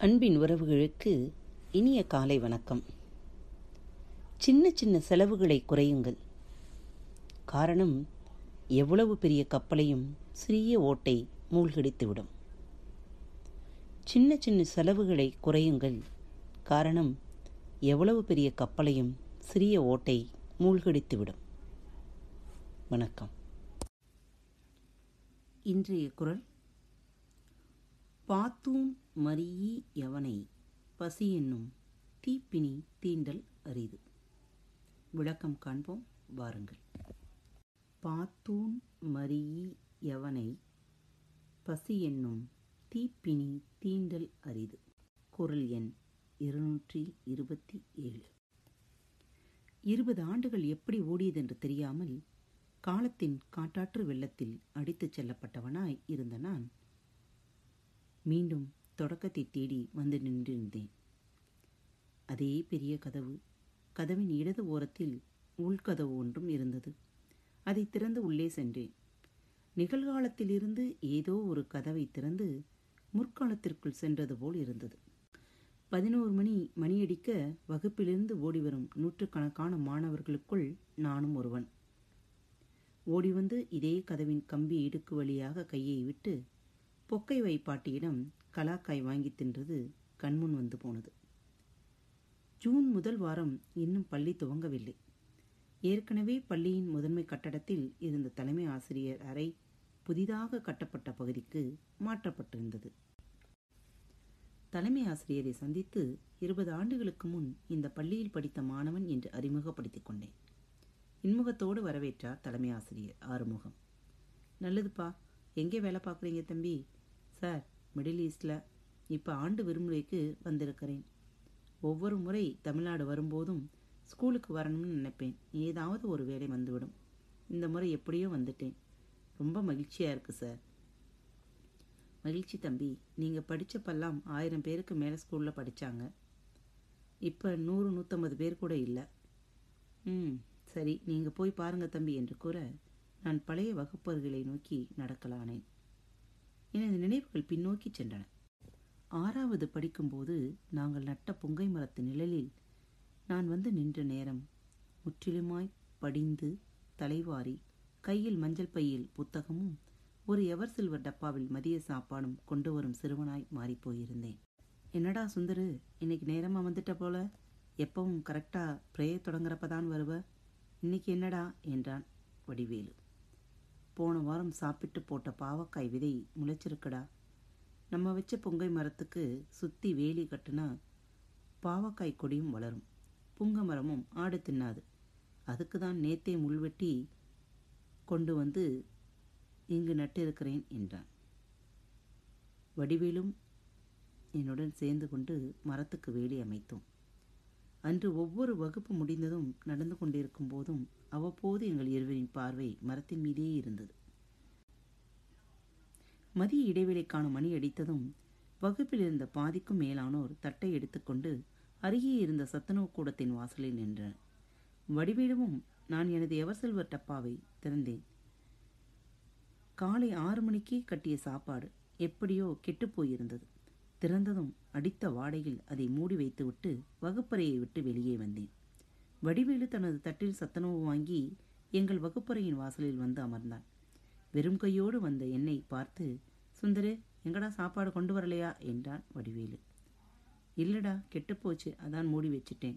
அன்பின் உறவுகளுக்கு இனிய காலை வணக்கம். சின்ன சின்ன செலவுகளை குறையுங்கள். காரணம் எவ்வளவு பெரிய கப்பலையும் சிறிய ஓட்டை மூழ்கடித்துவிடும். சின்ன சின்ன செலவுகளை குறையுங்கள். காரணம் எவ்வளவு பெரிய கப்பலையும் சிறிய ஓட்டை மூழ்கடித்துவிடும். வணக்கம். இன்றைய குரல் பாத்தூன் மரியி எவனை பசி என்னும் தீப்பினி தீண்டல் அரிது. விளக்கம் காண்போம் வாருங்கள். பாத்தூன் மரியி எவனை பசி என்னும் தீப்பினி தீண்டல் அரிது. குரல் எண் இருநூற்றி இருபத்தி ஏழு. இருபது ஆண்டுகள் எப்படி ஓடியதென்று தெரியாமல் காலத்தின் காட்டாற்று வெள்ளத்தில் அடித்துச் செல்லப்பட்டவனாய் இருந்த நான் மீண்டும் தொடக்கத்தை தேடி வந்து நின்றிருந்தேன். அதே பெரிய கதவு கதவின் இடது ஓரத்தில் உள்கதவு ஒன்றும் இருந்தது. அதை திறந்து உள்ளே சென்றேன். நிகழ்காலத்திலிருந்து ஏதோ ஒரு கதவை திறந்து முற்காலத்திற்குள் சென்றது போல் இருந்தது. பதினோரு மணி மணியடிக்க வகுப்பிலிருந்து ஓடிவரும் நூற்றுக்கணக்கான மாணவர்களுக்குள் நானும் ஒருவன். ஓடி வந்து இதே கதவின் கம்பி இடுக்கு வழியாக கையை விட்டு பொக்கை வைப்பாட்டியிடம் கலாக்காய் வாங்கி தின்றது கண்முன் வந்து போனது. ஜூன் முதல் வாரம் இன்னும் பள்ளி துவங்கவில்லை. ஏற்கனவே பள்ளியின் முதன்மை கட்டடத்தில் இருந்த தலைமை ஆசிரியர் அறை புதிதாக கட்டப்பட்ட பகுதிக்கு மாற்றப்பட்டிருந்தது. தலைமை ஆசிரியரை சந்தித்து இருபது ஆண்டுகளுக்கு முன் இந்த பள்ளியில் படித்த மாணவன் என்று அறிமுகப்படுத்திக் கொண்டேன். இன்முகத்தோடு வரவேற்றார் தலைமை ஆசிரியர் ஆறுமுகம். நல்லதுப்பா எங்கே வேலை பார்க்குறீங்க தம்பி? சார் மிடில் ஈஸ்டில் இப்போ ஆண்டு விடுமுறைக்கு வந்திருக்கிறேன். ஒவ்வொரு முறை தமிழ்நாடு வரும்போதும் ஸ்கூலுக்கு வரணும்னு நினைப்பேன். ஏதாவது ஒரு வேலை வந்துவிடும். இந்த முறை எப்படியோ வந்துட்டேன். ரொம்ப மகிழ்ச்சியாக இருக்குது சார் மகிழ்ச்சி தம்பி. நீங்கள் படித்தப்பெல்லாம் ஆயிரம் பேருக்கு மேலே ஸ்கூலில் படித்தாங்க இப்போ நூறு நூற்றம்பது பேர் கூட இல்லை. ம் சரி. நீங்கள் போய் பாருங்கள் தம்பி என்று கூற நான் பழைய வகுப்பர்களை நோக்கி நடக்கலானேன். எனது நினைவுகள் பின்னோக்கி சென்றன. ஆறாவது படிக்கும்போது நாங்கள் நட்ட புங்கை மரத்து நிழலில் நான் வந்து நின்ற நேரம் முற்றிலுமாய் படிந்து தலைவாரி கையில் மஞ்சள் பையில் புத்தகமும் ஒரு எவர் சில்வர் டப்பாவில் மதிய சாப்பாடும் கொண்டு வரும் சிறுவனாய் மாறிப்போயிருந்தேன் என்னடா சுந்தரு இன்னைக்கு நேரமாக வந்துட்ட போல? எப்பவும் கரெக்டாக ப்ரேயர் தொடங்குறப்ப தான் வருவ? இன்னைக்கு என்னடா? என்றான் வடிவேலு. போன வாரம் சாப்பிட்டு போட்ட பாவக்காய் விதை முளைச்சிருக்குடா. நம்ம வச்ச பொங்கை மரத்துக்கு சுற்றி வேலி கட்டுனா பாவக்காய் கொடியும் வளரும். புங்க மரமும் ஆடு தின்னாது. அதுக்கு தான் நேத்தே முள்வெட்டி கொண்டு வந்து இங்கு நட்டிருக்கிறேன் என்றான். வடிவேலும் என்னுடன் சேர்ந்து கொண்டு மரத்துக்கு வேலி அமைத்தோம். அன்று ஒவ்வொரு வகுப்பு முடிந்ததும் நடந்து கொண்டிருக்கும் போதும் அவ்வப்போது எங்கள் இருவரின் பார்வை மரத்தின் மீதே இருந்தது. மதிய இடைவேளைக்கான மணி அடித்ததும் வகுப்பில் இருந்த பாதிக்கும் மேலானோர் தட்டை எடுத்துக்கொண்டு அருகே இருந்த சத்துணவு கூடத்தின் வாசலில் நின்றனர். வடிவேலுவும் நான் எனது எவர்செல்வர் டப்பாவை திறந்தேன். காலை ஆறு மணிக்கே கட்டிய சாப்பாடு எப்படியோ கெட்டுப் போயிருந்தது. திறந்ததும் அடித்த வாடையில் அதை மூடி வைத்துவிட்டு வகுப்பறையை விட்டு வெளியே வந்தேன். வடிவேலு தனது தட்டில் சத்துணவு வாங்கி எங்கள் வகுப்பறையின் வாசலில் வந்து அமர்ந்தான். வெறும் கையோடு வந்த என்னை பார்த்து சுந்தரு எங்கடா சாப்பாடு கொண்டு வரலையா? என்றான் வடிவேலு. இல்லடா கெட்டுப்போச்சு. அதான் மூடி வச்சிட்டேன்.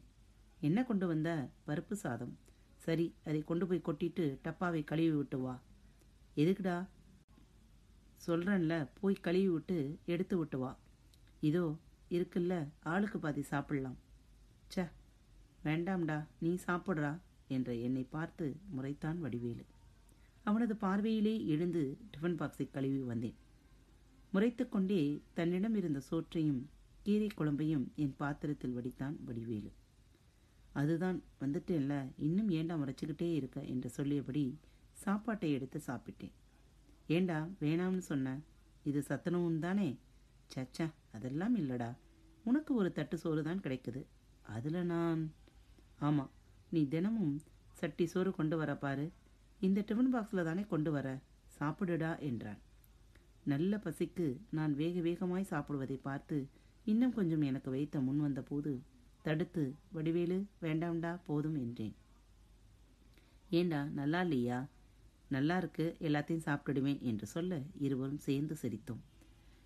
என்ன கொண்டு வந்த? பருப்பு சாதம். சரி அதை கொண்டு போய் கொட்டிட்டு டப்பாவை கழுவி விட்டு வா. எதுக்குடா? சொல்கிறேன்ல போய் கழுவி விட்டு எடுத்து விட்டு வா. இதோ இருக்குல்ல ஆளுக்கு பாதி சாப்பிடலாம். ச வேண்டாம்டா நீ சாப்பிட்றா என்ற என்னை பார்த்து முறைத்தான் வடிவேலு. அவனது பார்வையிலே எழுந்து டிஃபன் பாக்ஸை கழுவி வந்தேன். முறைத்து கொண்டே தன்னிடம் இருந்த சோற்றையும் கீரை குழம்பையும் என் பாத்திரத்தில் வடித்தான் வடிவேலு. அதுதான் வந்துட்டேன்ல இன்னும் ஏண்டா முறைச்சிக்கிட்டே இருக்க? என்று சொல்லியபடி சாப்பாட்டை எடுத்து சாப்பிட்டேன். ஏண்டா வேணாம்னு சொன்ன? இது சத்துணவும் தானே சச்சா அதெல்லாம் இல்லடா. உனக்கு ஒரு தட்டு சோறு தான் கிடைக்குது. அதில் நான் ஆமாம் நீ தினமும் சட்டி சோறு கொண்டு வர பாரு. இந்த டிஃபன் பாக்ஸில் தானே கொண்டு வர? சாப்பிடுடா என்றான். நல்ல பசிக்கு நான் வேக வேகமாய் சாப்பிடுவதை பார்த்து இன்னும் கொஞ்சம் எனக்கு வைத்த முன் வந்தபோது தடுத்து வடிவேலு வேண்டாம்டா போதும் என்றேன். ஏண்டா நல்லா இல்லையா? நல்லா இருக்கு எல்லாத்தையும் சாப்பிட்டுடுவேன் என்று சொல்ல இருவரும் சேர்ந்து சிரித்தோம்.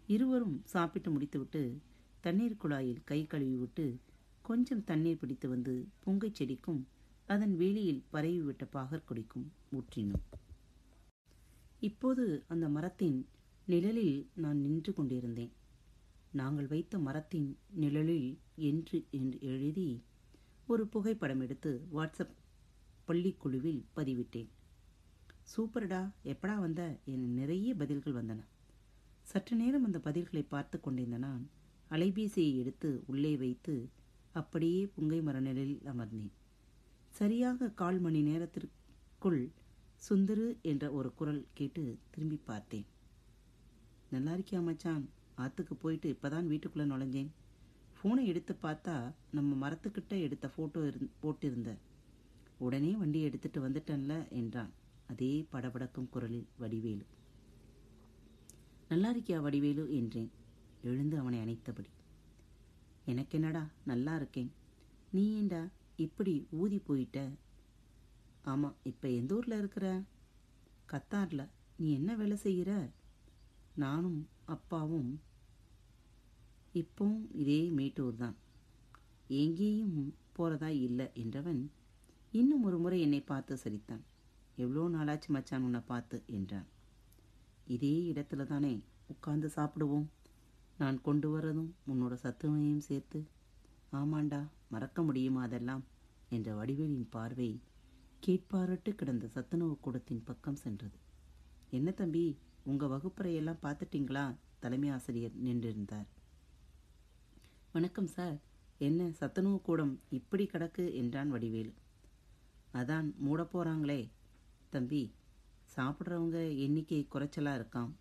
இருவரும் சாப்பிட்டு முடித்துவிட்டு தண்ணீர் குழாயில் கை கழுவிவிட்டு கொஞ்சம் தண்ணீர் பிடித்து வந்து புங்கை செடிக்கும் அதன் வேலியில் பரவிவிட்ட பாகற்கொடிக்கும் ஊற்றினோம். இப்போது அந்த மரத்தின் நிழலில் நான் நின்று கொண்டிருந்தேன். நாங்கள் வைத்த மரத்தின் நிழலில் என்று என்று எழுதி ஒரு புகைப்படம் எடுத்து வாட்ஸ்அப் பள்ளிக்குழுவில் பதிவிட்டேன். சூப்பர்டா எப்படா வந்த? என நிறைய பதில்கள் வந்தன. சற்று நேரம் அந்த பதில்களை பார்த்து கொண்டிருந்த நான் அலைபேசியை எடுத்து உள்ளே வைத்து அப்படியே புங்கை மரநிலையில் அமர்ந்தேன். சரியாக கால் மணி நேரத்திற்குள் சுந்தரு என்ற ஒரு குரல் கேட்டு திரும்பி பார்த்தேன். நல்லா இருக்கியா மச்சான்? ஆற்றுக்கு போயிட்டு இப்போதான் வீட்டுக்குள்ளே நுழைஞ்சேன். ஃபோனை எடுத்து பார்த்தா நம்ம மரத்துக்கிட்ட எடுத்த ஃபோட்டோ இருந் போட்டிருந்த. உடனே வண்டியை எடுத்துட்டு வந்துட்டேன்ல என்றான். அதே படபடக்கும் குரலில் வடிவேலு. நல்லா இருக்கியா வடிவேலு? என்றேன். எழுந்து அவனை அணைத்தபடி. எனக்கு என்னடா நல்லா இருக்கேன். நீ ஏண்டா இப்படி ஊதி போயிட்ட? ஆமாம் இப்போ எந்த ஊரில் இருக்கிற? கத்தாரில். நீ என்ன வேலை செய்கிற? நானும் அப்பாவும் இப்போவும் இதே மேட்டூர் தான் எங்கேயும் போகிறதா இல்லை என்றவன் இன்னும் ஒரு முறை என்னை பார்த்து சிரித்தான். எவ்வளோ நாளாச்சு மச்சான் உன்னை பார்த்து? என்றான். இதே இடத்துல தானே உட்கார்ந்து சாப்பிடுவோம். நான் கொண்டு வரதும் உன்னோட சத்துணையும் சேர்த்து. ஆமாண்டா மறக்க முடியுமா அதெல்லாம்? என்ற வடிவேலின் பார்வை கேட்பாரட்டு கிடந்த சத்துணவு கூடத்தின் பக்கம் சென்றது. என்ன தம்பி உங்கள் வகுப்பறையெல்லாம் பார்த்துட்டிங்களா? தலைமை ஆசிரியர் நின்றிருந்தார். வணக்கம் சார். என்ன சத்துணவு கூடம் இப்படி கிடக்கு என்றான் வடிவேலு. அதான் மூட போகிறாங்களே தம்பி சாப்பிட்றவங்க எண்ணிக்கை குறைச்சலாக இருக்காம்.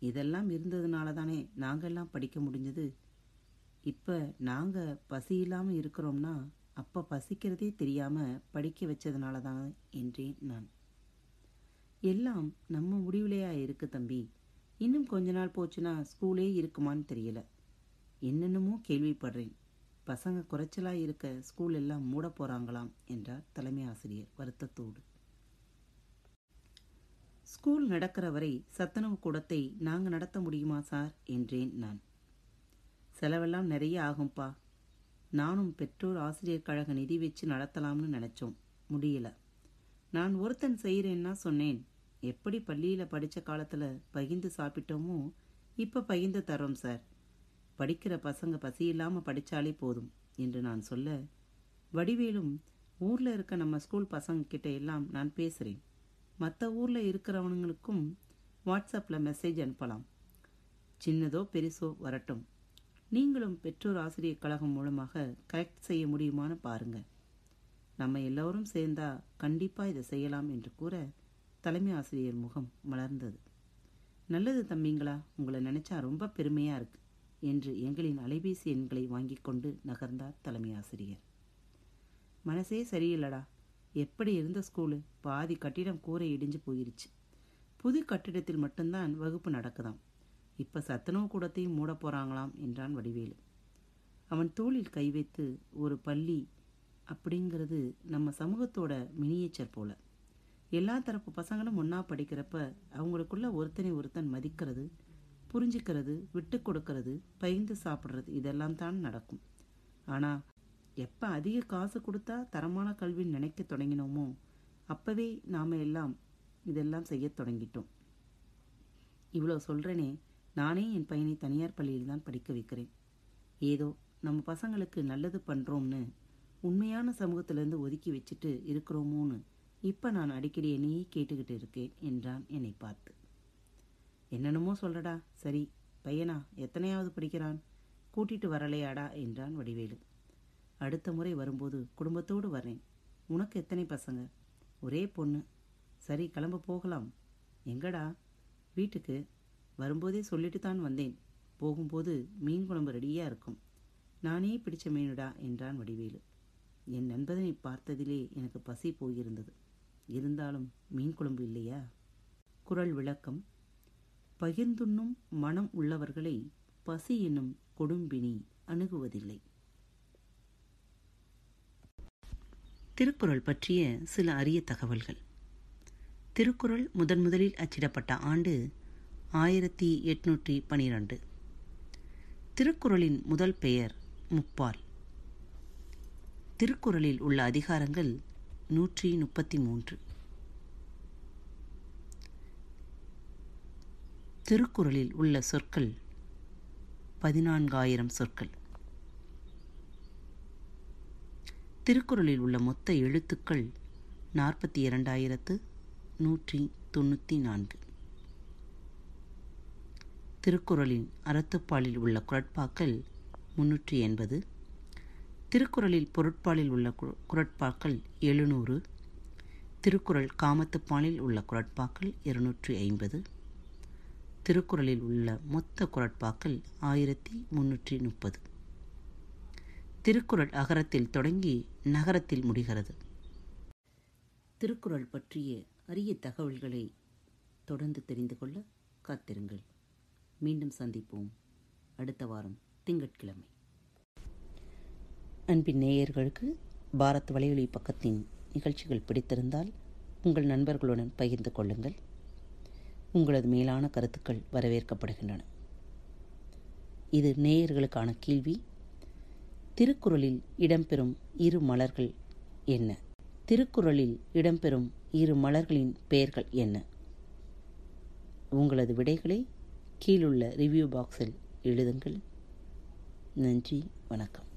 இதெல்லாம் இருந்ததுனால தானே நாங்கள்லாம் படிக்க முடிஞ்சது. இப்போ நாங்கள் பசி இல்லாமல் இருக்கிறோம்னா அப்போ பசிக்கிறதே தெரியாமல் படிக்க வச்சதுனால தான் என்றேன் நான். எல்லாம் நம்ம முடிவுலையா இருக்கு தம்பி. இன்னும் கொஞ்ச நாள் போச்சுன்னா ஸ்கூலே இருக்குமான்னு தெரியல. என்னென்னமோ கேள்விப்படுறேன். பசங்க குறைச்சலாக இருக்க ஸ்கூல் எல்லாம் மூட போகிறாங்களாம் என்றார் தலைமை ஆசிரியர் வருத்தத்தோடு. ஸ்கூல் நடக்கிற வரை சத்துணவு கூடத்தை நாங்க நடத்த முடியுமா சார்? என்றேன் நான். செலவெல்லாம் நிறைய ஆகும்பா. நானும் பெற்றோர் ஆசிரியர் கழக நிதி வச்சு நடத்தலாம்னு நினைச்சோம். முடியல. நான் ஒருத்தன் செய்கிறேன்னா சொன்னேன். எப்படி பள்ளியில் படித்த காலத்தில் பகிர்ந்து சாப்பிட்டோமோ இப்போ பகிர்ந்து தரோம் சார். படிக்கிற பசங்க பசி இல்லாமல் படித்தாலே போதும் என்று நான் சொல்ல வடிவேலும் ஊரில் இருக்க நம்ம ஸ்கூல் பசங்க கிட்ட எல்லாம் நான் பேசுகிறேன் மற்ற ஊரில் இருக்கிறவனுங்களுக்கும் வாட்ஸ்அப்பில் மெசேஜ் அனுப்பலாம். சின்னதோ பெருசோ வரட்டும். நீங்களும் பெற்றோர் ஆசிரியர் கழகம் மூலமாக கரெக்ட் செய்ய முடியுமான்னு பாருங்க. நம்ம எல்லோரும் சேர்ந்தா கண்டிப்பாக இதை செய்யலாம் என்று கூற தலைமை ஆசிரியர் முகம் மலர்ந்தது. நல்லது தம்பிங்களா உங்களை நினைச்சா ரொம்ப பெருமையாக இருக்கு என்று எங்களின் அலைபேசி எண்களை வாங்கி கொண்டு நகர்ந்தார் தலைமை ஆசிரியர். மனசே சரியில்லடா எப்படி இருந்த ஸ்கூலு? பாதி கட்டிடம் கூரை இடிஞ்சு போயிருச்சு. புது கட்டிடத்தில் மட்டும்தான் வகுப்பு நடக்குதாம். இப்போ சத்துணவு கூடத்தையும் மூட போகிறாங்களாம் என்றான் வடிவேலு. அவன் தோளில் கை வைத்து ஒரு பள்ளி அப்படிங்கிறது நம்ம சமூகத்தோட மினியேச்சர் போல. எல்லா தரப்பு பசங்களும் ஒன்றா படிக்கிறப்ப அவங்களுக்குள்ள ஒருத்தனை ஒருத்தன் மதிக்கிறது புரிஞ்சுக்கிறது விட்டு கொடுக்கறது பகிர்ந்து சாப்பிட்றது இதெல்லாம் தான் நடக்கும். ஆனால் எப்போ அதிக காசு கொடுத்தா தரமான கல்வின்னு நினைக்க தொடங்கினோமோ அப்போவே நாம் எல்லாம் இதெல்லாம் செய்ய தொடங்கிட்டோம். இவ்வளோ சொல்கிறேனே நானே என் பையனை தனியார் பள்ளியில் தான் படிக்க வைக்கிறேன். ஏதோ நம்ம பசங்களுக்கு நல்லது பண்ணுறோம்னு உண்மையான சமூகத்திலேருந்து ஒதுக்கி வச்சுட்டு இருக்கிறோமோன்னு இப்போ நான் அடிக்கடி என்னையே கேட்டுக்கிட்டு இருக்கேன் என்றான் என்னை பார்த்து. என்னென்னமோ சொல்லடா சரி பையனா எத்தனையாவது படிக்கிறான்? கூட்டிட்டு வரலையாடா என்றான் வடிவேலு. அடுத்த முறை வரும்போது குடும்பத்தோடு வரேன் உனக்கு எத்தனை பசங்க? ஒரே பொண்ணு. சரி கிளம்ப போகலாம். எங்கடா? வீட்டுக்கு. வரும்போதே சொல்லிட்டு தான் வந்தேன். போகும்போது மீன் குழம்பு ரெடியாக இருக்கும். நானே பிடிச்ச மீனுடா என்றான் வடிவேலு. என் நண்பனை பார்த்ததிலே எனக்கு பசி போயிருந்தது. இருந்தாலும் மீன் குழம்பு இல்லையா? குரல் விளக்கம். பகிர்ந்துண்ணும் மனம் உள்ளவர்களை பசி என்னும் கொடும்பினி அணுகுவதில்லை. திருக்குறள் பற்றிய சில அரிய தகவல்கள். திருக்குறள் முதன் முதலில் அச்சிடப்பட்ட ஆண்டு ஆயிரத்தி எட்நூற்றி பனிரெண்டு. திருக்குறளின் முதல் பெயர் முப்பால். திருக்குறளில் உள்ள அதிகாரங்கள் நூற்றி முப்பத்தி மூன்று. திருக்குறளில் உள்ள சொற்கள் பதினான்காயிரம் சொற்கள். திருக்குறளில் உள்ள மொத்த எழுத்துக்கள் நாற்பத்தி இரண்டாயிரத்து நூற்றி தொண்ணூற்றி நான்கு. திருக்குறளின் அறத்துப்பாலில் உள்ள குரட்பாக்கள் முன்னூற்றி எண்பது. திருக்குறளில் பொருட்பாலில் உள்ள குரட்பாக்கள் எழுநூறு. திருக்குறள் காமத்துப்பாலில் உள்ள குரட்பாக்கள் இருநூற்றி ஐம்பது. திருக்குறளில் உள்ள மொத்த குரட்பாக்கள் ஆயிரத்தி முன்னூற்றி முப்பது. திருக்குறள் அகரத்தில் தொடங்கி நகரத்தில் முடிகிறது. திருக்குறள் பற்றிய அரிய தகவல்களை தொடர்ந்து தெரிந்து கொள்ள காத்திருங்கள். மீண்டும் சந்திப்போம். அடுத்த வாரம் திங்கட்கிழமை. அன்பின் நேயர்களுக்கு பாரத் வலையொலி பக்கத்தின் நிகழ்ச்சிகள் பிடித்திருந்தால் உங்கள் நண்பர்களுடன் பகிர்ந்து கொள்ளுங்கள். உங்களது மேலான கருத்துக்கள் வரவேற்கப்படுகின்றன. இது நேயர்களுக்கான கேள்வி. திருக்குறளில் இடம்பெறும் இரு மலர்கள் என்ன? திருக்குறளில் இடம்பெறும் இரு மலர்களின் பெயர்கள் என்ன? உங்களது விடைகளை கீழுள்ள ரிவ்யூ பாக்ஸில் எழுதுங்கள். நன்றி வணக்கம்.